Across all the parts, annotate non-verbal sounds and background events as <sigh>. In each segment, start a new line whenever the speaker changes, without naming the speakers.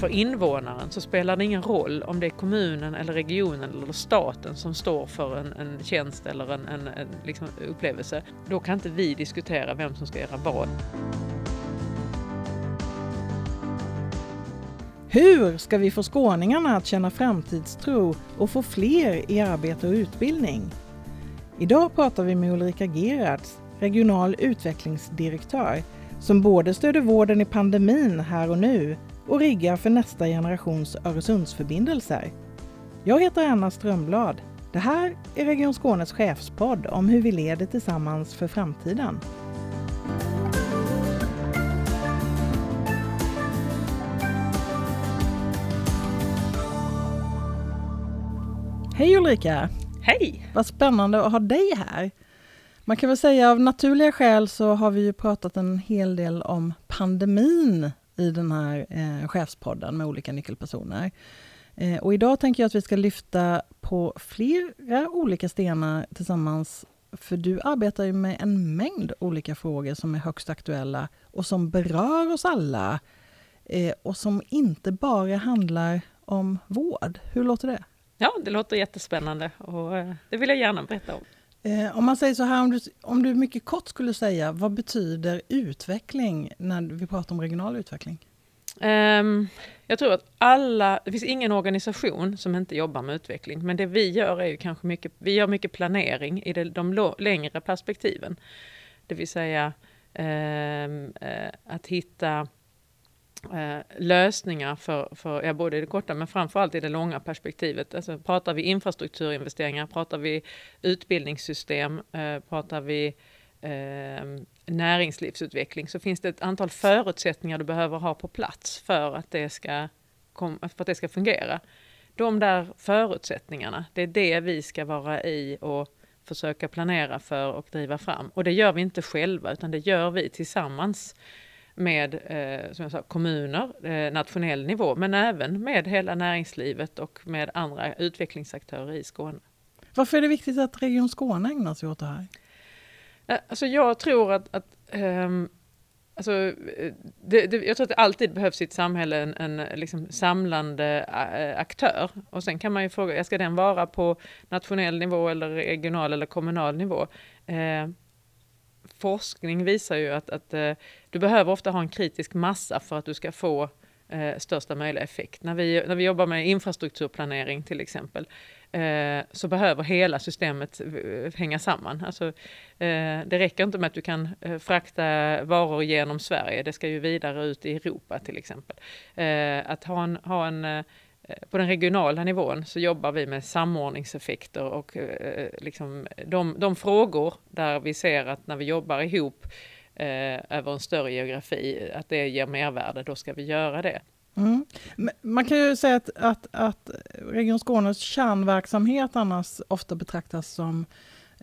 för invånaren så spelar det ingen roll om det är kommunen eller regionen eller staten som står för en, en tjänst eller en, en, en liksom upplevelse. Då kan inte vi diskutera vem som ska göra vad.
Hur ska vi få skåningarna att känna framtidstro och få fler i arbete och utbildning? Idag pratar vi med Ulrika Gerards, regional utvecklingsdirektör, som både stöder vården i pandemin här och nu och riggar för nästa generations Öresundsförbindelser. Jag heter Anna Strömblad. Det här är Region Skånes chefspodd om hur vi leder tillsammans för framtiden. Hej Ulrika!
Hej!
Vad spännande att ha dig här. Man kan väl säga av naturliga skäl så har vi ju pratat en hel del om pandemin i den här eh, chefspodden med olika nyckelpersoner. Eh, och idag tänker jag att vi ska lyfta på flera olika stenar tillsammans. För du arbetar ju med en mängd olika frågor som är högst aktuella och som berör oss alla. Eh, och som inte bara handlar om vård. Hur låter det?
Ja, det låter jättespännande och eh, det vill jag gärna berätta om.
Eh, om man säger så här, om du, om du mycket kort skulle säga, vad betyder utveckling när vi pratar om regional utveckling?
Um, jag tror att alla, det finns ingen organisation som inte jobbar med utveckling, men det vi gör är ju kanske mycket, vi gör mycket planering i det, de längre perspektiven. Det vill säga um, uh, att hitta eh, lösningar för, för ja, både i det korta men framförallt i det långa perspektivet. Alltså, pratar vi infrastrukturinvesteringar, pratar vi utbildningssystem, eh, pratar vi eh, näringslivsutveckling så finns det ett antal förutsättningar du behöver ha på plats för att det ska, kom, för att det ska fungera. De där förutsättningarna, det är det vi ska vara i och försöka planera för och driva fram. Och det gör vi inte själva utan det gör vi tillsammans med eh, som jag sa, kommuner, eh, nationell nivå, men även med hela näringslivet och med andra utvecklingsaktörer i Skåne.
Varför är det viktigt att Region Skåne ägnar sig åt det här?
Eh, alltså jag tror att, att um, Alltså, eh, det, det, jag tror att det alltid behövs i ett samhälle en, en liksom samlande äh, aktör. Och sen kan man ju fråga, ska den vara på nationell nivå eller regional eller kommunal nivå? Eh, forskning visar ju att, att eh, du behöver ofta ha en kritisk massa för att du ska få eh, största möjliga effekt. När vi, när vi jobbar med infrastrukturplanering till exempel eh, så behöver hela systemet eh, hänga samman. Alltså, eh, det räcker inte med att du kan eh, frakta varor genom Sverige, det ska ju vidare ut i Europa till exempel. Eh, att ha en, ha en Eh, på den regionala nivån så jobbar vi med samordningseffekter och eh, eh, liksom de, de, frågor där vi ser att när vi jobbar ihop eh, över en större geografi, att det ger mervärde, då ska vi göra det.
Mm. Man kan ju säga att, att, att Region Skånes kärnverksamhet annars ofta betraktas som,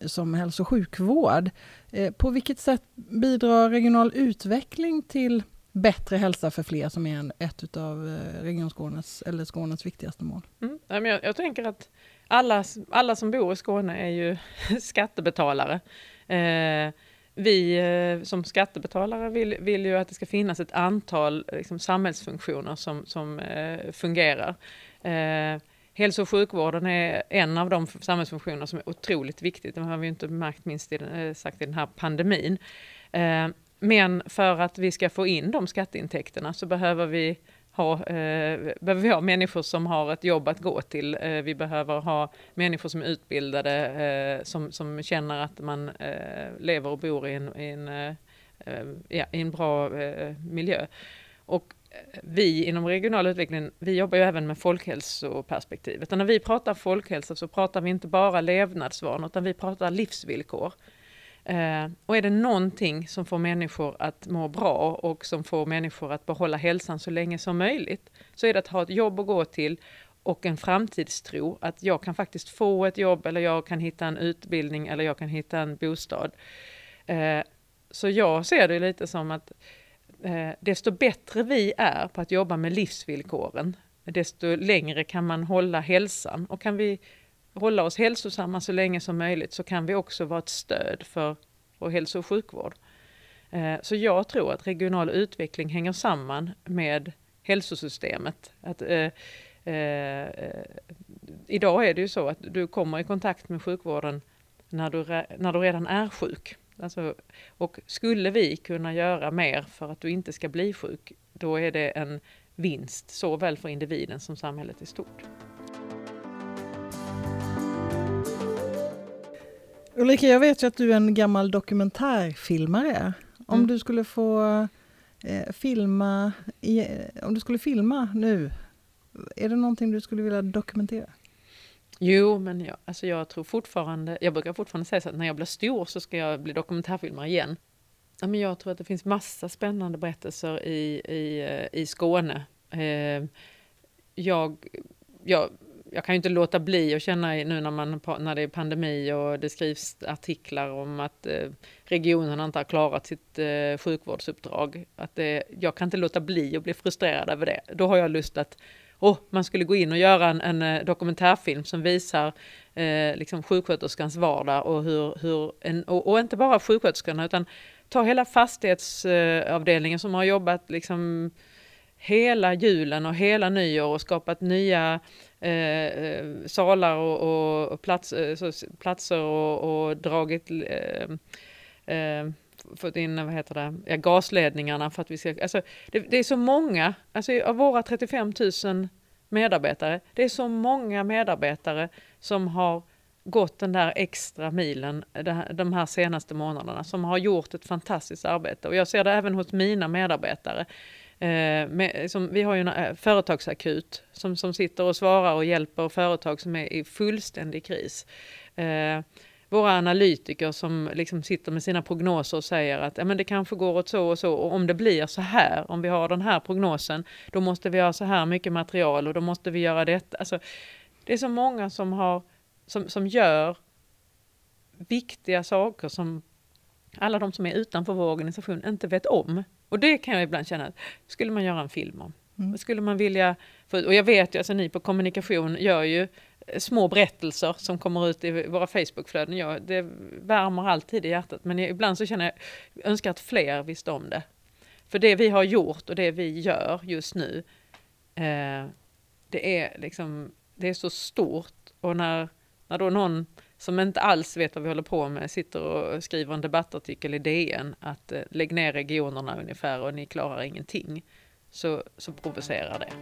som hälso och sjukvård. Eh, på vilket sätt bidrar regional utveckling till bättre hälsa för fler som är en, ett av eh, Region Skånes, eller Skånes viktigaste mål.
Mm. Jag, jag tänker att alla, alla som bor i Skåne är ju <laughs> skattebetalare. Eh, vi eh, som skattebetalare vill, vill ju att det ska finnas ett antal liksom, samhällsfunktioner som, som eh, fungerar. Eh, hälso och sjukvården är en av de samhällsfunktioner som är otroligt viktigt. Det har vi inte märkt minst i, den, eh, sagt i den här pandemin. Eh, men för att vi ska få in de skatteintäkterna så behöver vi ha, eh, behöver vi ha människor som har ett jobb att gå till. Eh, vi behöver ha människor som är utbildade, eh, som, som känner att man eh, lever och bor i en, i en, eh, eh ja, i en bra eh, miljö. Och eh, vi inom regional utveckling, vi jobbar ju även med folkhälsoperspektivet. Och när vi pratar folkhälsa så pratar vi inte bara levnadsvanor, utan vi pratar livsvillkor. Eh, och är det någonting som får människor att må bra och som får människor att behålla hälsan så länge som möjligt, så är det att ha ett jobb att gå till och en framtidstro att jag kan faktiskt få ett jobb eller jag kan hitta en utbildning eller jag kan hitta en bostad. Eh, så jag ser det lite som att eh, desto bättre vi är på att jobba med livsvillkoren, desto längre kan man hålla hälsan. Och kan vi hålla oss hälsosamma så länge som möjligt så kan vi också vara ett stöd för vår hälso och sjukvård. Eh, så jag tror att regional utveckling hänger samman med hälsosystemet. Att, eh, eh, idag är det ju så att du kommer i kontakt med sjukvården när du, när du redan är sjuk. Alltså, och skulle vi kunna göra mer för att du inte ska bli sjuk, då är det en vinst såväl för individen som samhället i stort.
Ulrika, jag vet ju att du är en gammal dokumentärfilmare. Om mm. du skulle få eh, filma, i, om du skulle filma nu, är det någonting du skulle vilja dokumentera?
Jo, men jag, alltså jag tror fortfarande, jag brukar fortfarande säga så att när jag blir stor så ska jag bli dokumentärfilmare igen. Ja, men jag tror att det finns massa spännande berättelser i, i, eh, i Skåne. Eh, jag, jag, jag kan ju inte låta bli att känna nu när, man, när det är pandemi och det skrivs artiklar om att regionerna regionen inte har klarat sitt eh, sjukvårdsuppdrag. Att det, jag kan inte låta bli att bli frustrerad över det. Då har jag lust att oh, man skulle gå in och göra en, en eh, dokumentärfilm som visar eh, liksom sjuksköterskans vardag och hur, hur en, och, och, inte bara sjuksköterskorna utan ta hela fastighetsavdelningen som har jobbat liksom hela julen och hela nyår och skapat nya Eh, eh, salar och, och, och plats, eh, så, platser och, och dragit eh, eh, fått in vad heter det, ja, gasledningarna för att vi ska... Alltså, det, det, är så många, alltså av våra 35 000 medarbetare, det är så många medarbetare som har gått den där extra milen de här senaste månaderna, som har gjort ett fantastiskt arbete. Och jag ser det även hos mina medarbetare. Eh, med, som, vi har ju en eh, företagsakut som, som sitter och svarar och hjälper företag som är i fullständig kris. Eh, våra analytiker som liksom sitter med sina prognoser och säger att ja, men det kanske går åt så och så och om det blir så här, om vi har den här prognosen, då måste vi ha så här mycket material och då måste vi göra detta. Alltså, det är så många som, har, som, som gör viktiga saker som alla de som är utanför vår organisation inte vet om. Och det kan jag ibland känna, skulle man göra en film om? Mm. Skulle man vilja, och jag vet ju, alltså ni på kommunikation gör ju små berättelser som kommer ut i våra Facebookflöden. Ja, det värmer alltid i hjärtat men ibland så känner jag, jag önskar att fler visste om det. För det vi har gjort och det vi gör just nu, eh, det är liksom, det är så stort och när, när då någon som inte alls vet vad vi håller på med sitter och skriver en debattartikel i DN att eh, lägg ner regionerna ungefär och ni klarar ingenting, så, så provocerar det.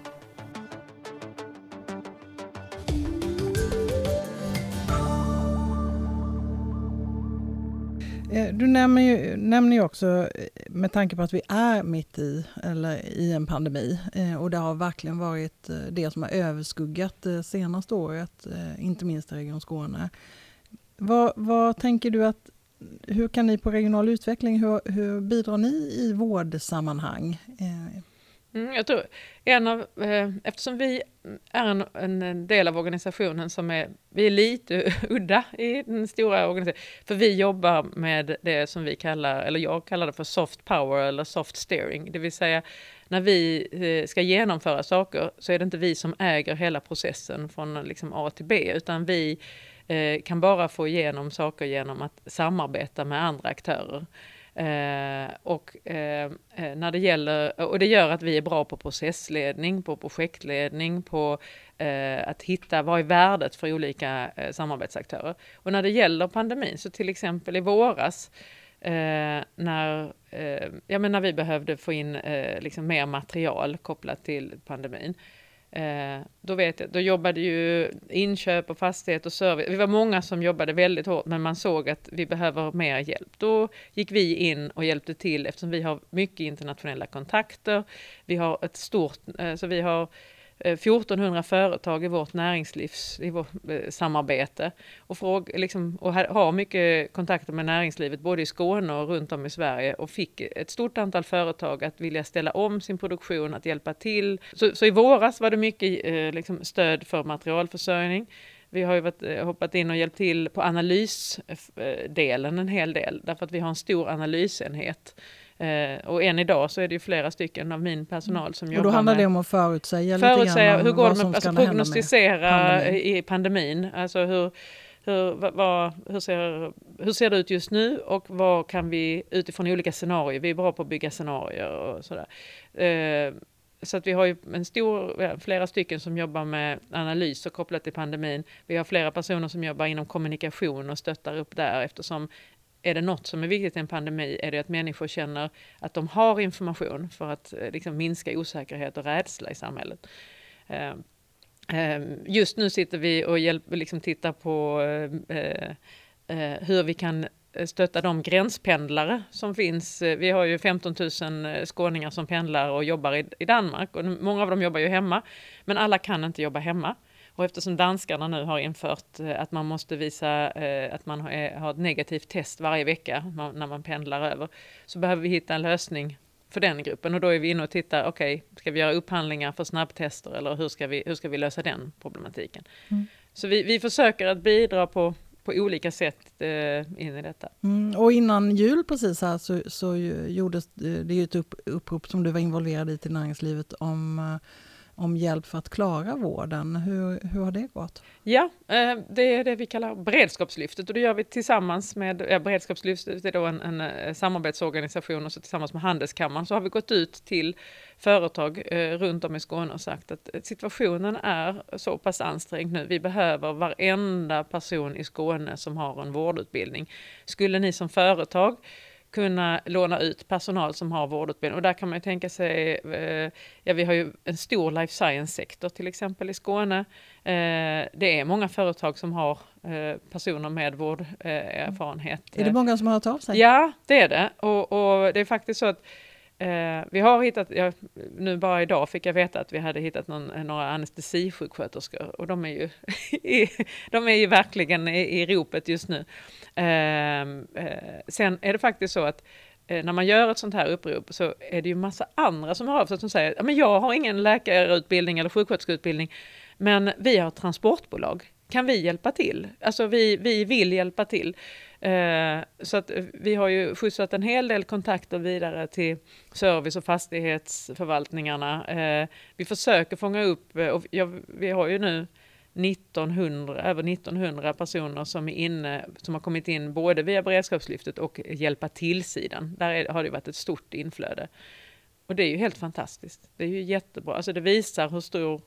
Eh, du nämner ju, nämner ju också, eh, med tanke på att vi är mitt i, eller i en pandemi, eh, och det har verkligen varit det som har överskuggat det senaste året, inte minst i Region Skåne. Vad, vad tänker du att, hur kan ni på regional utveckling, hur, hur bidrar ni i vårdsammanhang? Eh.
Mm, jag tror en av, eh, eftersom vi är en, en, del av organisationen som är, vi är lite <laughs> udda i den stora organisationen, för vi jobbar med det som vi kallar, eller jag kallar det för soft power eller soft steering, det vill säga när vi eh, ska genomföra saker så är det inte vi som äger hela processen från liksom A till B, utan vi eh, kan bara få igenom saker genom att samarbeta med andra aktörer. Eh, och, eh, eh, när det gäller, och det gör att vi är bra på processledning, på projektledning, på eh, att hitta vad är värdet för olika eh, samarbetsaktörer. Och när det gäller pandemin, så till exempel i våras eh, när, eh, ja, men när vi behövde få in eh, liksom mer material kopplat till pandemin, Eh, då vet jag, då jobbade ju inköp och fastighet och service. Vi var många som jobbade väldigt hårt, men man såg att vi behöver mer hjälp. Då gick vi in och hjälpte till eftersom vi har mycket internationella kontakter. Vi har ett stort, eh, så vi har Eh, 1400 företag i vårt näringslivs i vårt eh, samarbete och, liksom, och har mycket kontakter med näringslivet både i Skåne och runt om i Sverige och fick ett stort antal företag att vilja ställa om sin produktion, att hjälpa till. Så, så i våras var det mycket eh, liksom, stöd för materialförsörjning. Vi har ju varit, eh, hoppat in och hjälpt till på analysdelen en hel del därför att vi har en stor analysenhet Eh, och än idag så är det ju flera stycken av min personal som jobbar med...
Och då handlar det om att förutsäga,
förutsäga lite grann hur går det med, alltså prognostisera pandemin. i pandemin. Alltså hur, hur, vad, hur, ser, hur ser det ut just nu och vad kan vi utifrån olika scenarier, vi är bra på att bygga scenarier och sådär. Eh, så att vi har ju en stor, flera stycken som jobbar med analyser kopplat till pandemin. Vi har flera personer som jobbar inom kommunikation och stöttar upp där eftersom är det något som är viktigt i en pandemi är det att människor känner att de har information för att eh, liksom, minska osäkerhet och rädsla i samhället. Ehm, ehm, just nu sitter vi och hjälper, liksom, tittar på eh, eh, hur vi kan stötta de gränspendlare som finns. Vi har ju 15 000 skåningar som pendlar och jobbar i, Danmark och många av dem jobbar ju hemma. Men alla kan inte jobba hemma. Och eftersom danskarna nu har infört eh, att man måste visa eh, att man har ett negativt test varje vecka när man pendlar över, så behöver vi hitta en lösning för den gruppen och då är vi inne och tittar, okej, okay, ska vi göra upphandlingar för snabbtester eller hur ska vi, hur ska vi lösa den problematiken? Mm. Så vi, vi försöker att bidra på, på olika sätt eh, in i detta.
Mm, och innan jul precis här så, så gjordes det ju ett upp, upprop som du var involverad i till näringslivet om eh, om hjälp för att klara vården. Hur, hur har det gått?
Ja, eh, det är det vi kallar beredskapslyftet och det gör vi tillsammans med, ja, beredskapslyftet är då en, en eh, samarbetsorganisation och så tillsammans med Handelskammaren så har vi gått ut till företag eh, runt om i Skåne och sagt att situationen är så pass ansträngd nu. Vi behöver varenda person i Skåne som har en vårdutbildning. Skulle ni som företag kunna låna ut personal som har vårdutbildning. Och där kan man ju tänka sig, eh, ja vi har ju en stor life science-sektor till exempel i Skåne. Eh, det är många företag som har eh, personer med vårderfarenhet.
Är det många som har hört av sig?
Ja, det är det. Och, och det är faktiskt så att Eh, vi har hittat, ja, nu bara idag fick jag veta att vi hade hittat någon, några anestesisjuksköterskor och de är ju, <laughs> de är ju verkligen i, i ropet just nu. Eh, eh, sen är det faktiskt så att eh, när man gör ett sånt här upprop så är det ju massa andra som har av sig som säger att jag har ingen läkarutbildning eller sjuksköterskeutbildning men vi har transportbolag. Kan vi hjälpa till? Alltså vi, vi vill hjälpa till. Eh, så att eh, vi har ju skjutsat en hel del kontakter vidare till service och fastighetsförvaltningarna. Eh, vi försöker fånga upp, eh, och vi har ju nu 1900, över 1900 personer som, är inne, som har kommit in både via beredskapslyftet och hjälpa till-sidan. Där är, har det varit ett stort inflöde. Och det är ju helt fantastiskt. Det är ju jättebra. Alltså det visar hur stor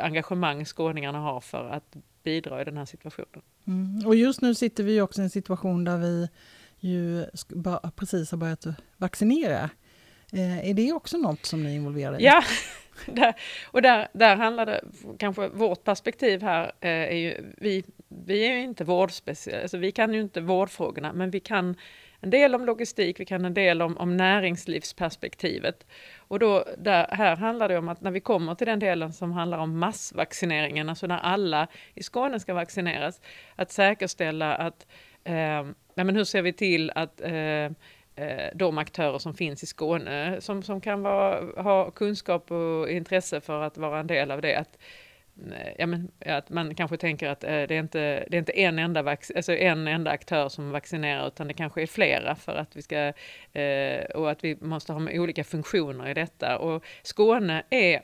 engagemang skåningarna har för att bidra i den här situationen.
Mm. Och just nu sitter vi också i en situation där vi ju precis har börjat vaccinera. Eh, är det också något som ni är involverade i?
Ja, <laughs> där, och där, där handlar det, kanske vårt perspektiv här eh, är ju, vi, vi är ju inte vårdspecialister, alltså vi kan ju inte vårdfrågorna, men vi kan en del om logistik, vi kan en del om, om näringslivsperspektivet. Och då, där, här handlar det om att när vi kommer till den delen som handlar om massvaccineringen, alltså när alla i Skåne ska vaccineras, att säkerställa att, eh, ja, men hur ser vi till att eh, eh, de aktörer som finns i Skåne som, som kan vara, ha kunskap och intresse för att vara en del av det. Att, eh, Eh, ja, men, att man kanske tänker att eh, det, är inte, det är inte en enda, vax, alltså en enda aktör som vaccinerar utan det kanske är flera för att vi ska eh, och att vi måste ha olika funktioner i detta. Och Skåne är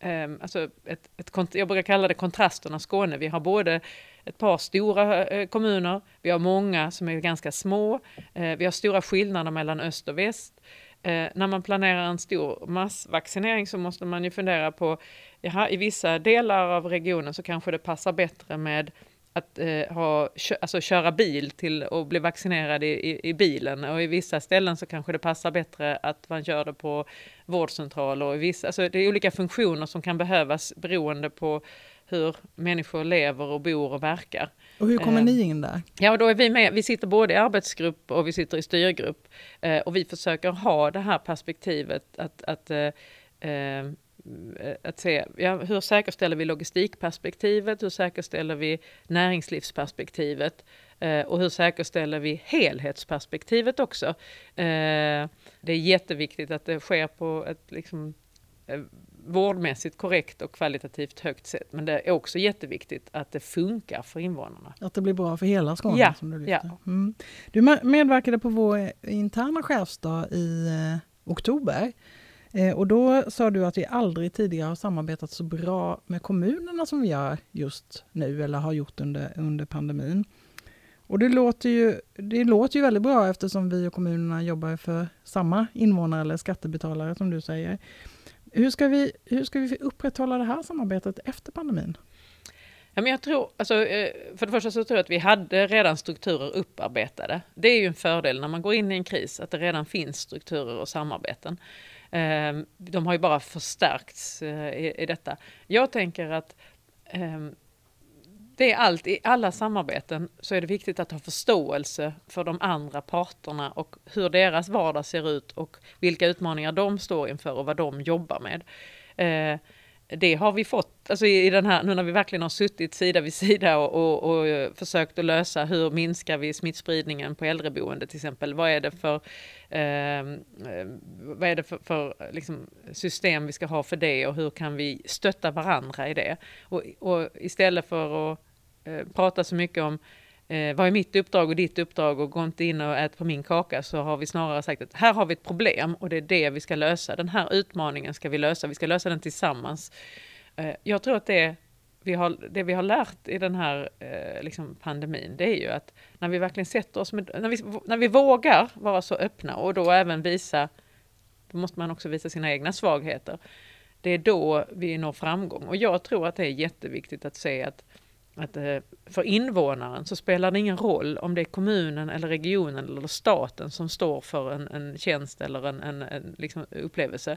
eh, alltså ett, ett, jag brukar kalla det kontrasterna Skåne. Vi har både ett par stora eh, kommuner, vi har många som är ganska små, eh, vi har stora skillnader mellan öst och väst. Eh, när man planerar en stor massvaccinering så måste man ju fundera på, jaha, i vissa delar av regionen så kanske det passar bättre med att eh, ha, alltså köra bil till och bli vaccinerad i, i, i, bilen och i vissa ställen så kanske det passar bättre att man gör det på vårdcentral och i vissa, alltså det är olika funktioner som kan behövas beroende på hur människor lever och bor och verkar.
Och hur kommer eh, ni in där?
Ja, och då är vi med. Vi sitter både i arbetsgrupp och vi sitter i styrgrupp eh, och vi försöker ha det här perspektivet att, att eh, att se ja, hur säkerställer vi logistikperspektivet, hur säkerställer vi näringslivsperspektivet eh, och hur säkerställer vi helhetsperspektivet också. Eh, det är jätteviktigt att det sker på ett liksom, vårdmässigt korrekt och kvalitativt högt sätt. Men det är också jätteviktigt att det funkar för invånarna.
Att det blir bra för hela Skåne?
Ja.
Som du,
ja.
Mm. du medverkade på vår interna chefsdag i eh, oktober. Eh, och då sa du att vi aldrig tidigare har samarbetat så bra med kommunerna som vi gör just nu, eller har gjort under, under pandemin. Och det låter, ju, det låter ju väldigt bra eftersom vi och kommunerna jobbar för samma invånare eller skattebetalare som du säger. Hur ska, vi, hur ska vi upprätthålla det här samarbetet efter pandemin?
Ja, men jag tror, alltså, eh, för det första så tror jag att vi hade redan strukturer upparbetade. Det är ju en fördel när man går in i en kris, att det redan finns strukturer och samarbeten. Ehm, de har ju bara förstärkts eh, i detta. Jag tänker att ehm, det är allt, i alla samarbeten så är det viktigt att ha förståelse för de andra parterna och hur deras vardag ser ut och vilka utmaningar de står inför och vad de jobbar med. Eh, det har vi fått, alltså i den här, nu när vi verkligen har suttit sida vid sida och, och, och försökt att lösa hur minskar vi smittspridningen på äldreboende till exempel. Vad är det för, ehm, eh, vad är det för, för liksom, system vi ska ha för det och hur kan vi stötta varandra i det? Och, och istället för att eh, prata så mycket om eh, vad är mitt uppdrag och ditt uppdrag och gå inte in och ät på min kaka så har vi snarare sagt att här har vi ett problem och det är det vi ska lösa. Den här utmaningen ska vi lösa, vi ska lösa den tillsammans. Eh, jag tror att det vi har, det vi har lärt i den här eh, liksom pandemin, det är ju att när vi verkligen sätter oss med, när vi, när vi vågar vara så öppna och då även visa, då måste man också visa sina egna svagheter. Det är då vi når framgång och jag tror att det är jätteviktigt att se att att eh, för invånaren så spelar det ingen roll om det är kommunen eller regionen eller staten som står för en, en tjänst eller en, en, en liksom upplevelse.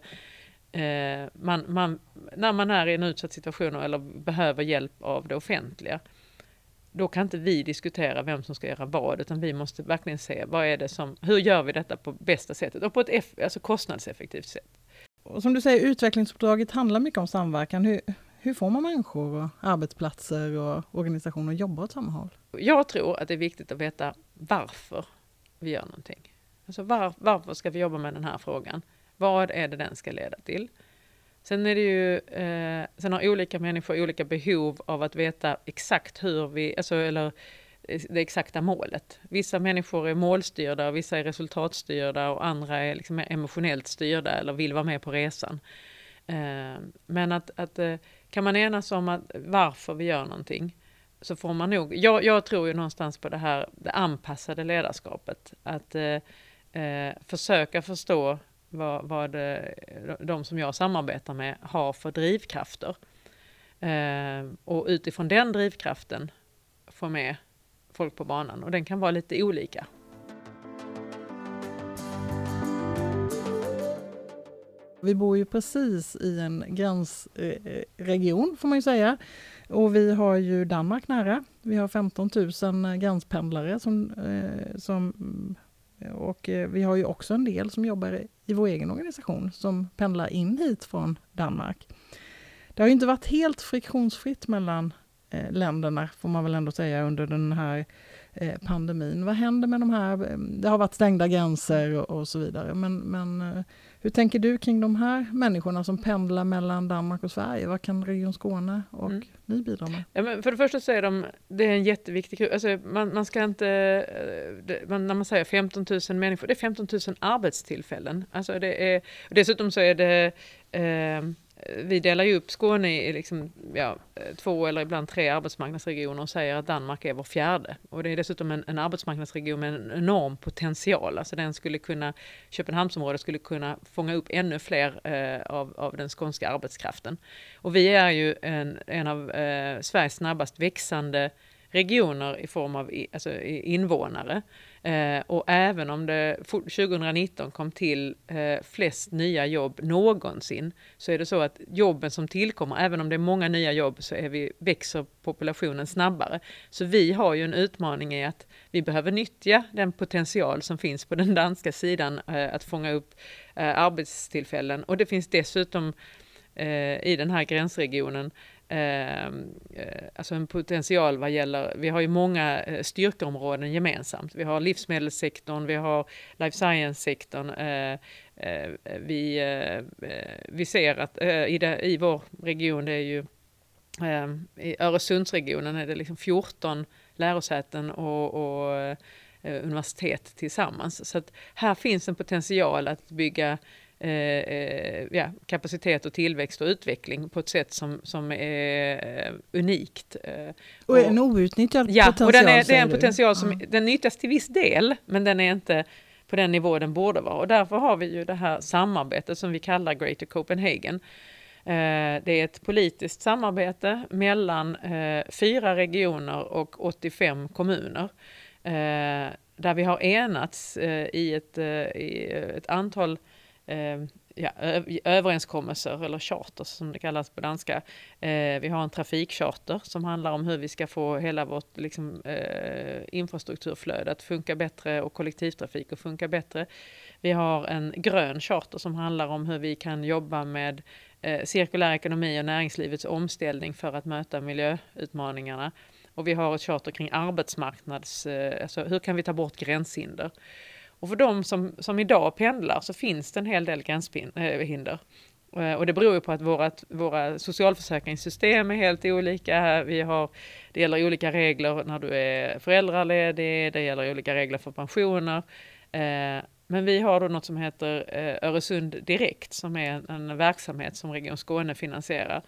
Eh, man, man, när man är i en utsatt situation eller behöver hjälp av det offentliga, då kan inte vi diskutera vem som ska göra vad, utan vi måste verkligen se vad är det som, hur gör vi detta på bästa sättet och på ett eff, alltså kostnadseffektivt sätt.
Och som du säger, utvecklingsuppdraget handlar mycket om samverkan. Hur, hur får man människor och arbetsplatser och organisationer att jobba åt samma håll?
Jag tror att det är viktigt att veta varför vi gör någonting. Alltså var, varför ska vi jobba med den här frågan? Vad är det den ska leda till? Sen är det ju, eh, sen har olika människor olika behov av att veta exakt hur vi, alltså, eller eh, det exakta målet. Vissa människor är målstyrda, vissa är resultatstyrda och andra är liksom emotionellt styrda eller vill vara med på resan. Eh, men att, att eh, kan man enas om att varför vi gör någonting så får man nog, jag, jag tror ju någonstans på det här det anpassade ledarskapet. Att eh, eh, försöka förstå vad, vad det, de som jag samarbetar med har för drivkrafter. Eh, och utifrån den drivkraften få med folk på banan. Och den kan vara lite olika.
Vi bor ju precis i en gränsregion får man ju säga. Och vi har ju Danmark nära. Vi har 15 000 gränspendlare som, eh, som och eh, vi har ju också en del som jobbar i vår egen organisation som pendlar in hit från Danmark. Det har ju inte varit helt friktionsfritt mellan eh, länderna får man väl ändå säga under den här pandemin. Vad händer med de här? Det har varit stängda gränser och, och så vidare. Men, men hur tänker du kring de här människorna som pendlar mellan Danmark och Sverige? Vad kan Region Skåne och mm. ni bidra med?
Ja, för det första så är de, det är en jätteviktig. Alltså man, man ska inte, eh, det, man, när man säger 15 000 människor, det är 15 000 arbetstillfällen. Alltså det är, dessutom så är det eh, vi delar ju upp Skåne i liksom, ja, två eller ibland tre arbetsmarknadsregioner och säger att Danmark är vår fjärde. Och det är dessutom en, en arbetsmarknadsregion med en enorm potential. Alltså den skulle kunna, Köpenhamnsområdet skulle kunna fånga upp ännu fler eh, av, av den skånska arbetskraften. Och vi är ju en, en av eh, Sveriges snabbast växande regioner i form av alltså invånare. Eh, och även om det 2019 kom till eh, flest nya jobb någonsin så är det så att jobben som tillkommer, även om det är många nya jobb så är vi, växer populationen snabbare. Så vi har ju en utmaning i att vi behöver nyttja den potential som finns på den danska sidan eh, att fånga upp eh, arbetstillfällen och det finns dessutom eh, i den här gränsregionen Ehm, eh, alltså en potential vad gäller, vi har ju många eh, styrkeområden gemensamt. Vi har livsmedelssektorn, vi har life science-sektorn. Eh, eh, vi, eh, eh vi ser att eh, i, det, i vår region, det är ju ehm, i Öresundsregionen är det liksom 14 lärosäten och, och universitet tillsammans. Så att här finns en potential att bygga Eh, eh, ja, kapacitet och tillväxt och utveckling på ett sätt som, som är eh, unikt.
Och en outnyttjad
ja,
potential.
och den är, det är en potential som mm. den nyttjas till viss del, men den är inte på den nivå den borde vara. Och därför har vi ju det här samarbetet som vi kallar Greater Copenhagen. Eh, det är ett politiskt samarbete mellan eh, fyra regioner och 85 kommuner. Där vi har enats i ett, i ett antal Ehm, ja, överenskommelser eller charters som det kallas på danska. Eh, vi har en trafikcharter som handlar om hur vi ska få hela vårt liksom, eh, infrastrukturflöde att funka bättre och kollektivtrafik att funka bättre. Vi har en grön charter som handlar om hur vi kan jobba med eh, cirkulär ekonomi och näringslivets omställning för att möta miljöutmaningarna. Och vi har ett charter kring arbetsmarknads, eh, alltså hur kan vi ta bort gränshinder? Och för de som, som idag pendlar så finns det en hel del gränshinder. Eh, eh, och det beror ju på att vårat, våra socialförsäkringssystem är helt olika. Vi har, det gäller olika regler när du är föräldraledig, det gäller olika regler för pensioner. Eh, men vi har då något som heter Öresund Direkt som är en verksamhet som Region Skåne finansierar.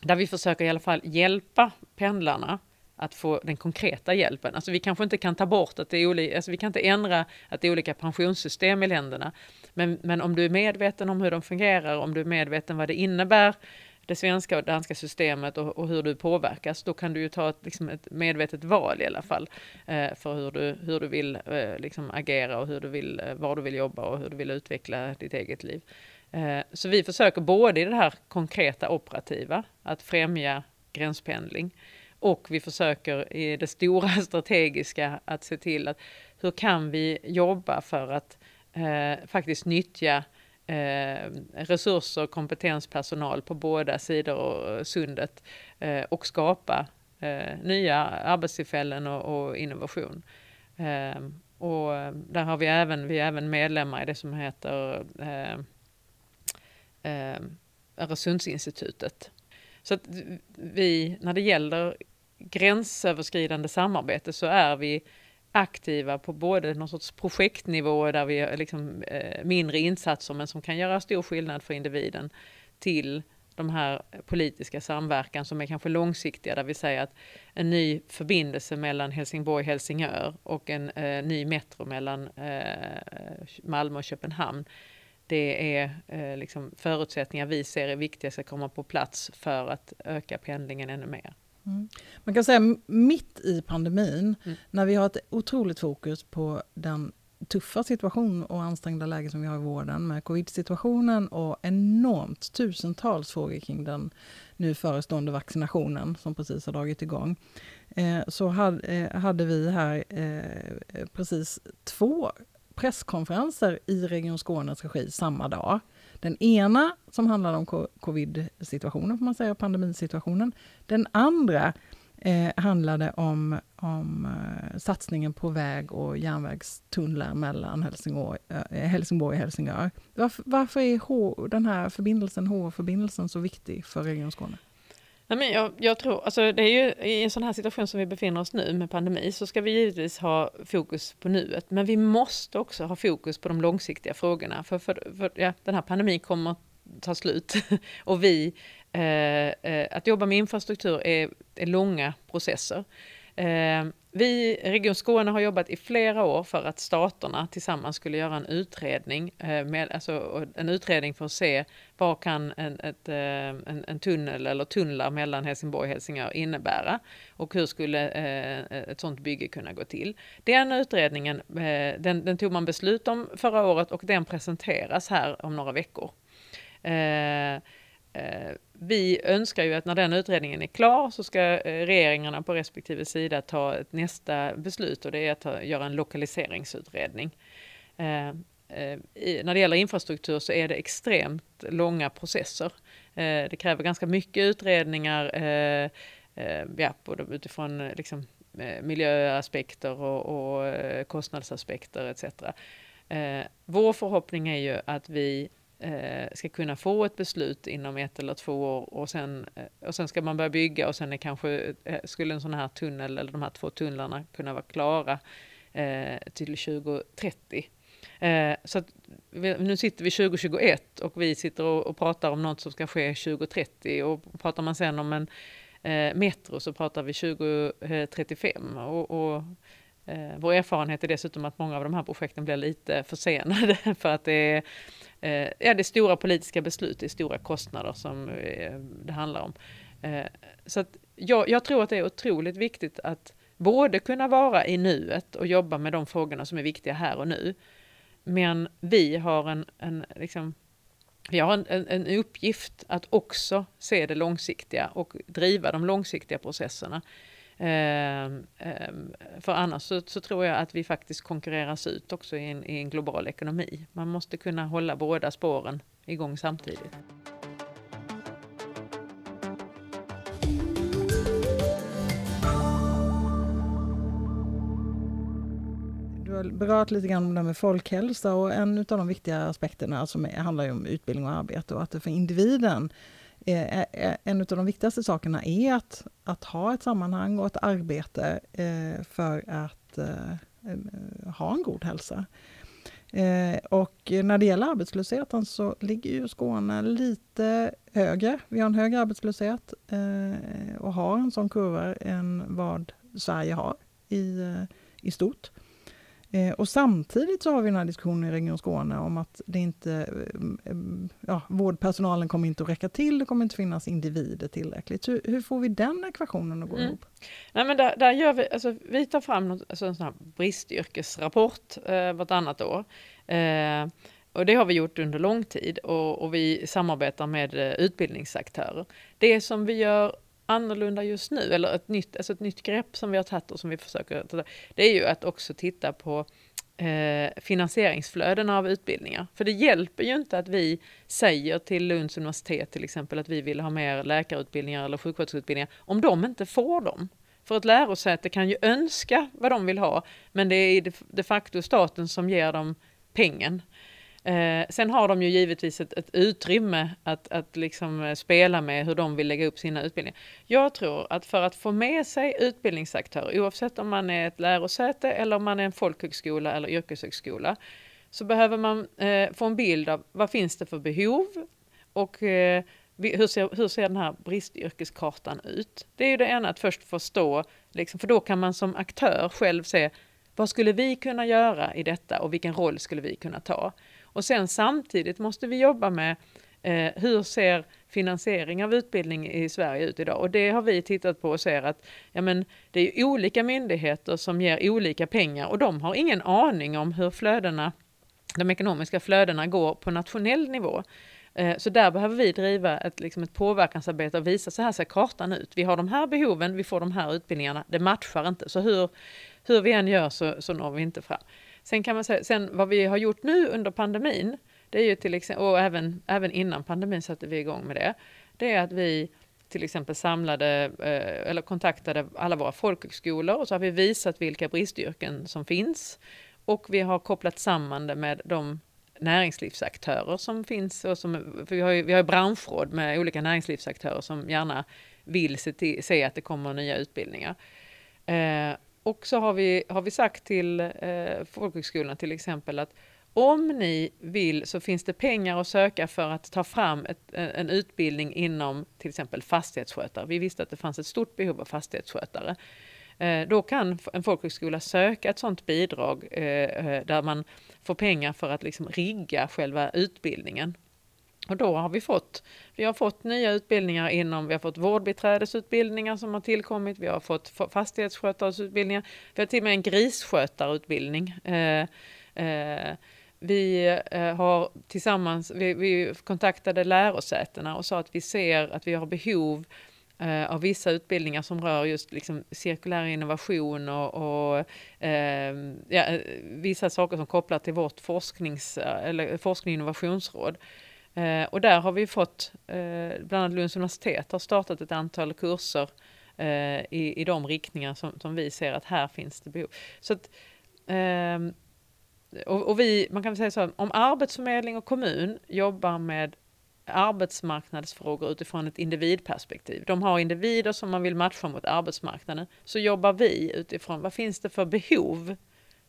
Där vi försöker i alla fall hjälpa pendlarna att få den konkreta hjälpen. Alltså vi kanske inte kan ta bort att det är olika, alltså vi kan inte ändra att det är olika pensionssystem i länderna. Men, men om du är medveten om hur de fungerar, om du är medveten vad det innebär, det svenska och danska systemet och, och hur du påverkas, då kan du ju ta ett, liksom ett medvetet val i alla fall eh, för hur du, hur du vill eh, liksom agera och hur du vill, eh, var du vill jobba och hur du vill utveckla ditt eget liv. Eh, så vi försöker både i det här konkreta operativa, att främja gränspendling, och vi försöker i det stora <laughs> strategiska att se till att hur kan vi jobba för att eh, faktiskt nyttja eh, resurser, kompetens, personal på båda sidor av eh, sundet eh, och skapa eh, nya arbetstillfällen och, och innovation. Eh, och eh, där har vi även, vi är även medlemmar i det som heter eh, eh, Öresundsinstitutet. Så att vi, när det gäller gränsöverskridande samarbete så är vi aktiva på både någon sorts projektnivå där vi har liksom, eh, mindre insatser men som kan göra stor skillnad för individen till de här politiska samverkan som är kanske långsiktiga där vi säger att en ny förbindelse mellan Helsingborg och Helsingör och en eh, ny metro mellan eh, Malmö och Köpenhamn det är eh, liksom förutsättningar vi ser är viktiga ska komma på plats för att öka pendlingen ännu mer.
Mm. Man kan säga mitt i pandemin, mm. när vi har ett otroligt fokus på den tuffa situation och ansträngda läge som vi har i vården med covid-situationen och enormt tusentals frågor kring den nu förestående vaccinationen som precis har dragit igång. Eh, så hade, eh, hade vi här eh, precis två presskonferenser i Region Skånes regi samma dag. Den ena som handlade om covid-situationen, får man säga, pandemisituationen. Den andra eh, handlade om, om eh, satsningen på väg och järnvägstunnlar mellan Helsingborg, eh, Helsingborg och Helsingör. Varför, varför är H, den här förbindelsen, H-förbindelsen så viktig för Region Skåne?
Nej, men jag, jag, tror, alltså det är ju i en sån här situation som vi befinner oss nu med pandemi så ska vi givetvis ha fokus på nuet. Men vi måste också ha fokus på de långsiktiga frågorna. För, för, för ja, den här pandemin kommer ta slut. <laughs> och vi, eh, eh, att jobba med infrastruktur är, är långa processer. Eh, vi, Region Skåne, har jobbat i flera år för att staterna tillsammans skulle göra en utredning, eh, med, alltså, en utredning för att se vad kan en, ett, eh, en, en tunnel eller tunnlar mellan Helsingborg och Helsingör innebära och hur skulle eh, ett sådant bygge kunna gå till. Den utredningen eh, den, den, tog man beslut om förra året och den presenteras här om några veckor. Eh, eh, vi önskar ju att när den utredningen är klar så ska eh, regeringarna på respektive sida ta ett nästa beslut och det är att göra en lokaliseringsutredning. Eh, eh när det gäller infrastruktur så är det extremt långa processer. Eh, det kräver ganska mycket utredningar, ja, både utifrån liksom, miljöaspekter och, och kostnadsaspekter etc. vår förhoppning är ju att vi eh, ska kunna få ett beslut inom ett eller två år och sen, eh, och sen ska man börja bygga och sen är kanske, eh, skulle en sån här tunnel eller de här två tunnlarna kunna vara klara eh, till 2030. Eh, så att, nu sitter vi 2021 och vi sitter och, och, pratar om något som ska ske 2030 och pratar man sen om en eh, metro så pratar vi 2035 och, och eh, vår erfarenhet är dessutom att många av de här projekten blir lite försenade <laughs> för att det är, eh, ja, det är stora politiska beslut, det är stora kostnader som eh, det handlar om. Eh, så att jag, jag tror att det är otroligt viktigt att både kunna vara i nuet och jobba med de frågorna som är viktiga här och nu. Men vi har en, en, liksom, vi har en, en, en uppgift att också se det långsiktiga och driva de långsiktiga processerna. Ehm, ehm, för annars så, så, tror jag att vi faktiskt konkurreras ut också i en, i en global ekonomi. Man måste kunna hålla båda spåren igång samtidigt.
har berört lite grann om det med folkhälsa och en av de viktiga aspekterna som är, handlar om utbildning och arbete och att det för individen Eh, eh, eh, en av de viktigaste sakerna är att, att ha ett sammanhang och ett arbete eh, för att ha en god hälsa. Och när det gäller arbetslösheten så ligger ju Skåne lite högre. Vi har en högre arbetslöshet och har en sån kurva än vad Sverige har i, i stort. Eh, och samtidigt så har vi den här diskussionen i Region Skåne om att det inte, eh, eh, ja, vårdpersonalen kommer inte att räcka till, det kommer inte finnas individer tillräckligt. Hur, hur får vi den ekvationen att gå mm. ihop?
Nej, men där, där, gör vi, alltså, vi tar fram något, alltså en sån här bristyrkesrapport eh, vartannat år. Eh, och det har vi gjort under lång tid och, och vi samarbetar med eh, utbildningsaktörer. Det som vi gör annorlunda just nu, eller ett nytt, alltså ett nytt grepp som vi har tagit och som vi försöker ta, det är ju att också titta på eh, finansieringsflöden av utbildningar. För det hjälper ju inte att vi säger till Lunds universitet till exempel att vi vill ha mer läkarutbildningar eller sjuksköterskeutbildningar om de inte får dem. För ett lärosäte kan ju önska vad de vill ha, men det är de facto staten som ger dem pengen. Eh, sen har de ju givetvis ett, ett utrymme att, att liksom eh, spela med hur de vill lägga upp sina utbildningar. Jag tror att för att få med sig utbildningsaktörer, oavsett om man är ett lärosäte eller om man är en folkhögskola eller yrkeshögskola, så behöver man eh, få en bild av vad finns det för behov och eh, hur ser, hur ser den här bristyrkeskartan ut? Det är ju det ena att först förstå, liksom, för då kan man som aktör själv se vad skulle vi kunna göra i detta och vilken roll skulle vi kunna ta? Och sen samtidigt måste vi jobba med eh, hur ser finansiering av utbildning i Sverige ut idag? Och det har vi tittat på och ser att ja, men det är olika myndigheter som ger olika pengar och de har ingen aning om hur flödena, de ekonomiska flödena går på nationell nivå. Eh, så där behöver vi driva ett, liksom ett påverkansarbete och visa så här ser kartan ut. Vi har de här behoven, vi får de här utbildningarna, det matchar inte. Så hur, hur vi än gör så, så når vi inte fram. Sen kan man säga, sen vad vi har gjort nu under pandemin, det är ju till exempel, och även, även innan pandemin satte vi igång med det, det är att vi till exempel samlade eh, eller kontaktade alla våra folkhögskolor och så har vi visat vilka bristyrken som finns. Och vi har kopplat samman det med de näringslivsaktörer som finns. Och som, för vi, har ju, vi har ju branschråd med olika näringslivsaktörer som gärna vill se, till, se att det kommer nya utbildningar. Eh, och så har vi, har vi sagt till eh, folkhögskolorna till exempel att om ni vill så finns det pengar att söka för att ta fram ett, eh, en utbildning inom till exempel fastighetsskötare. Vi visste att det fanns ett stort behov av fastighetsskötare. Eh, då kan en folkhögskola söka ett sådant bidrag eh, eh, där man får pengar för att liksom rigga själva utbildningen. Och då har vi fått, vi har fått nya utbildningar inom, vi har fått vårdbiträdesutbildningar som har tillkommit, vi har fått fastighetsskötarutbildningar, vi har till och med en grisskötarutbildning. Eh, eh, vi eh, har tillsammans, vi, vi, kontaktade lärosätena och sa att vi ser att vi har behov eh, av vissa utbildningar som rör just liksom cirkulär innovation och, och ehm, eh, ja, vissa saker som kopplar till vårt forsknings, eller forskning och innovationsråd. Eh, och där har vi fått, eh, bland annat Lunds universitet har startat ett antal kurser eh, i, i de riktningar som, som vi ser att här finns det behov. Så att, ehm, och, och, vi, man kan säga så, om Arbetsförmedling och kommun jobbar med arbetsmarknadsfrågor utifrån ett individperspektiv. De har individer som man vill matcha mot arbetsmarknaden. Så jobbar vi utifrån vad finns det för behov,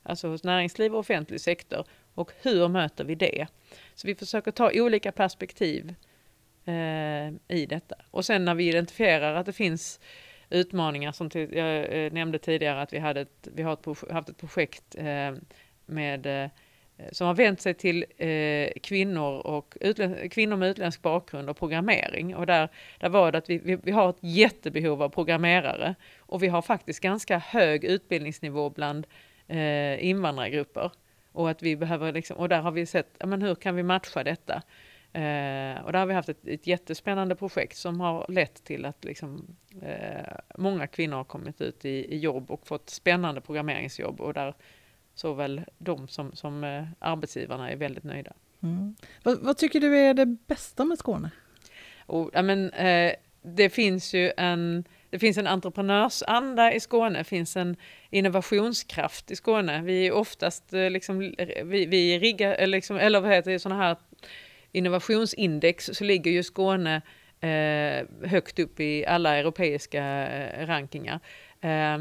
alltså hos näringsliv och offentlig sektor och hur möter vi det? Så vi försöker ta olika perspektiv eh, i detta. Och sen när vi identifierar att det finns utmaningar som till, jag eh, nämnde tidigare att vi, hade ett, vi har ett, haft ett projekt eh, med eh, som har vänt sig till eh, kvinnor, och kvinnor med utländsk bakgrund och programmering. Och där, där var det att vi, vi, vi, har ett jättebehov av programmerare och vi har faktiskt ganska hög utbildningsnivå bland eh, invandrargrupper. Och, att vi behöver liksom, och där har vi sett, ja, men hur kan vi matcha detta? Eh, och där har vi haft ett, ett jättespännande projekt som har lett till att liksom, eh, många kvinnor har kommit ut i, i, jobb och fått spännande programmeringsjobb och där såväl de som, som eh, arbetsgivarna är väldigt nöjda.
Mm. Vad, vad, tycker du är det bästa med Skåne?
Och, ja, men, eh, det finns ju en det finns en entreprenörsanda i Skåne, det finns en innovationskraft i Skåne. Vi är oftast eh, liksom, vi, vi riggar, eh, liksom, eller vad heter det, sådana här innovationsindex så ligger ju Skåne eh, högt upp i alla europeiska eh, rankingar. Eh,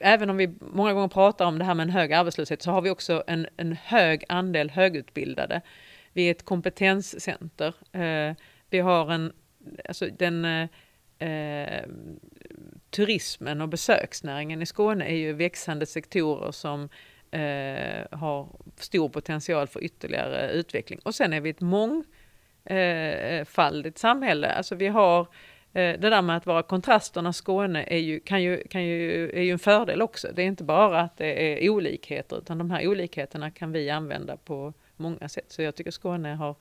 även om vi många gånger pratar om det här med en hög arbetslöshet så har vi också en, en hög andel högutbildade. Vi är ett kompetenscenter. Eh, vi har en, alltså den eh, eh, turismen och besöksnäringen i Skåne är ju växande sektorer som eh, har stor potential för ytterligare utveckling. Och sen är vi ett mångfaldigt eh, samhälle. Alltså vi har eh, det där med att vara kontrasterna Skåne är ju, kan ju, kan ju, är ju en fördel också. Det är inte bara att det är olikheter utan de här olikheterna kan vi använda på många sätt. Så jag tycker Skåne har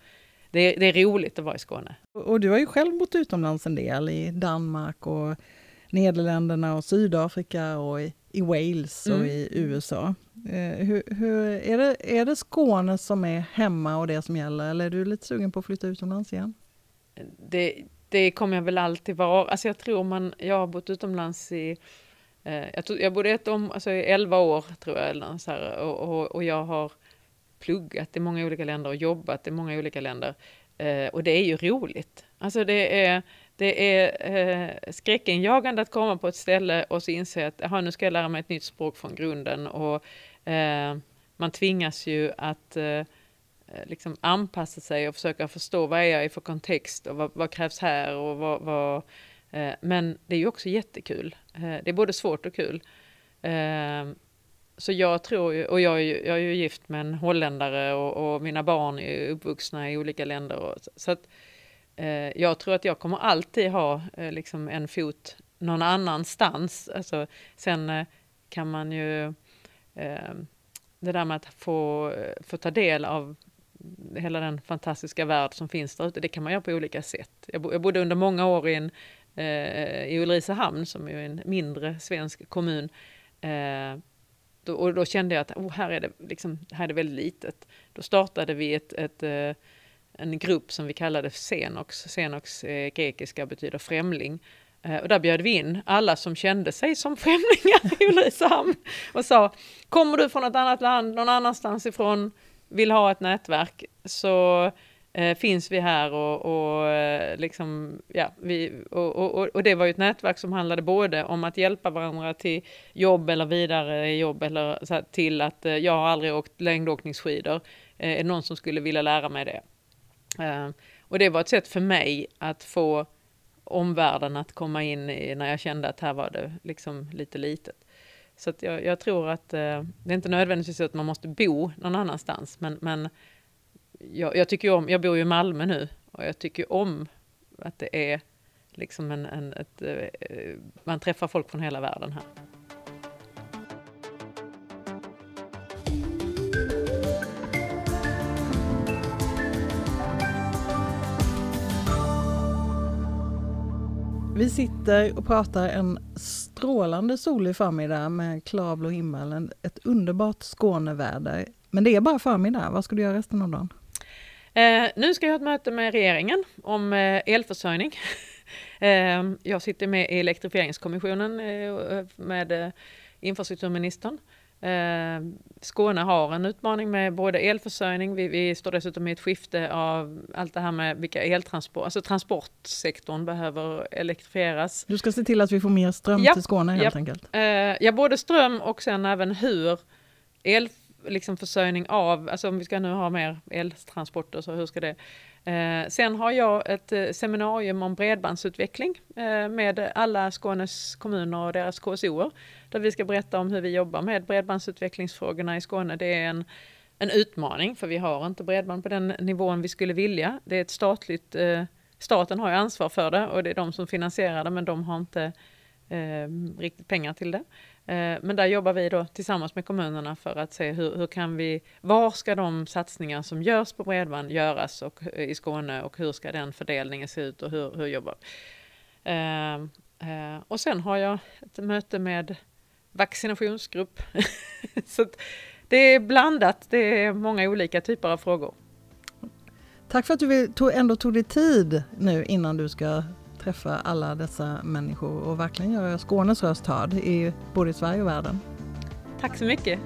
det är, det är roligt att vara i Skåne.
Och du har ju själv bott utomlands en del, i Danmark och Nederländerna och Sydafrika och i, i Wales och mm. i USA. Eh, hur, hur, är, det, är det Skåne som är hemma och det som gäller, eller är du lite sugen på att flytta utomlands igen?
Det, det kommer jag väl alltid vara. Alltså jag tror man, jag har bott utomlands i eh, jag, tog, jag bodde ett om, alltså i 11 år tror jag, eller så här, och, och, och jag har pluggat i många olika länder och jobbat i många olika länder. Eh, och det är ju roligt. Alltså det är, det är eh, skräckinjagande att komma på ett ställe och så inse att aha, nu ska jag lära mig ett nytt språk från grunden. Och, eh, man tvingas ju att eh, eh, liksom anpassa sig och försöka förstå vad är jag i för kontext och vad, vad krävs här. Och vad, vad eh, men det är ju också jättekul. Eh, det är både svårt och kul. Så jag tror ju, och jag är ju, jag är ju gift med en holländare och, och mina barn är uppvuxna i olika länder. Och, så att, eh, jag tror att jag kommer alltid ha eh, liksom en fot någon annanstans. Alltså, sen eh, kan man ju, eh, det där med att få, eh, få ta del av hela den fantastiska värld som finns där ute, det kan man göra på olika sätt. Jag, bo, jag bodde under många år i, en, eh, i Ulricehamn som är en mindre svensk kommun. Eh, då, och då kände jag att oh, här, är det liksom, här är det väldigt litet. Då startade vi ett, ett, eh, en grupp som vi kallade Xenox. Xenox eh, grekiska betyder främling. Eh, och där bjöd vi in alla som kände sig som <laughs> främlingar i Ulricehamn och sa, kommer du från ett annat land, någon annanstans ifrån, vill ha ett nätverk, så eh, finns vi här och, och eh, liksom, ja, vi, och, och, och, det var ju ett nätverk som handlade både om att hjälpa varandra till jobb eller vidare i jobb eller här, till att eh, jag har aldrig åkt längdåkningsskidor, eh, är det någon som skulle vilja lära mig det? Eh, och det var ett sätt för mig att få omvärlden att komma in i när jag kände att här var det liksom lite litet. Så jag, jag, tror att eh, det är inte nödvändigtvis så att man måste bo någon annanstans, men, men jag, jag, tycker om, jag bor ju i Malmö nu och jag tycker om att det är liksom en, en ett, eh, eh, man träffar folk från hela världen här.
Vi sitter och pratar en strålande solig förmiddag med klarblå himmel, ett underbart Skåneväder. Men det är bara förmiddag, vad ska du göra resten av dagen?
Eh, nu ska jag ha ett möte med regeringen om eh, elförsörjning. <laughs> eh, jag sitter med i elektrifieringskommissionen eh, med eh, infrastrukturministern. Eh, Skåne har en utmaning med både elförsörjning, vi, vi, står dessutom i ett skifte av allt det här med vilka eltransport, alltså transportsektorn behöver elektrifieras.
Du ska se till att vi får mer ström ja, till Skåne helt ja, enkelt?
Eh, ja, både ström och sen även hur el liksom försörjning av, alltså om vi ska nu ha mer eltransporter, så hur ska det Eh, sen har jag ett eh, seminarium om bredbandsutveckling eh, med alla Skånes kommuner och deras KSO där vi ska berätta om hur vi jobbar med bredbandsutvecklingsfrågorna i Skåne. Det är en, en utmaning för vi har inte bredband på den nivån vi skulle vilja. Det är ett statligt, eh, staten har ju ansvar för det och det är de som finansierar det men de har inte eh, riktigt pengar till det. Eh, men där jobbar vi då tillsammans med kommunerna för att se hur, hur kan vi, var ska de satsningar som görs på bredband göras och, eh, i Skåne och hur ska den fördelningen se ut och hur, hur jobbar vi? Ehm, eh, och sen har jag ett möte med vaccinationsgrupp. <laughs> Så det är blandat, det är många olika typer av frågor.
Tack för att du ändå tog dig tid nu innan du ska träffa alla dessa människor och verkligen göra Skånes röst hörd i både Sverige och världen.
Tack så mycket.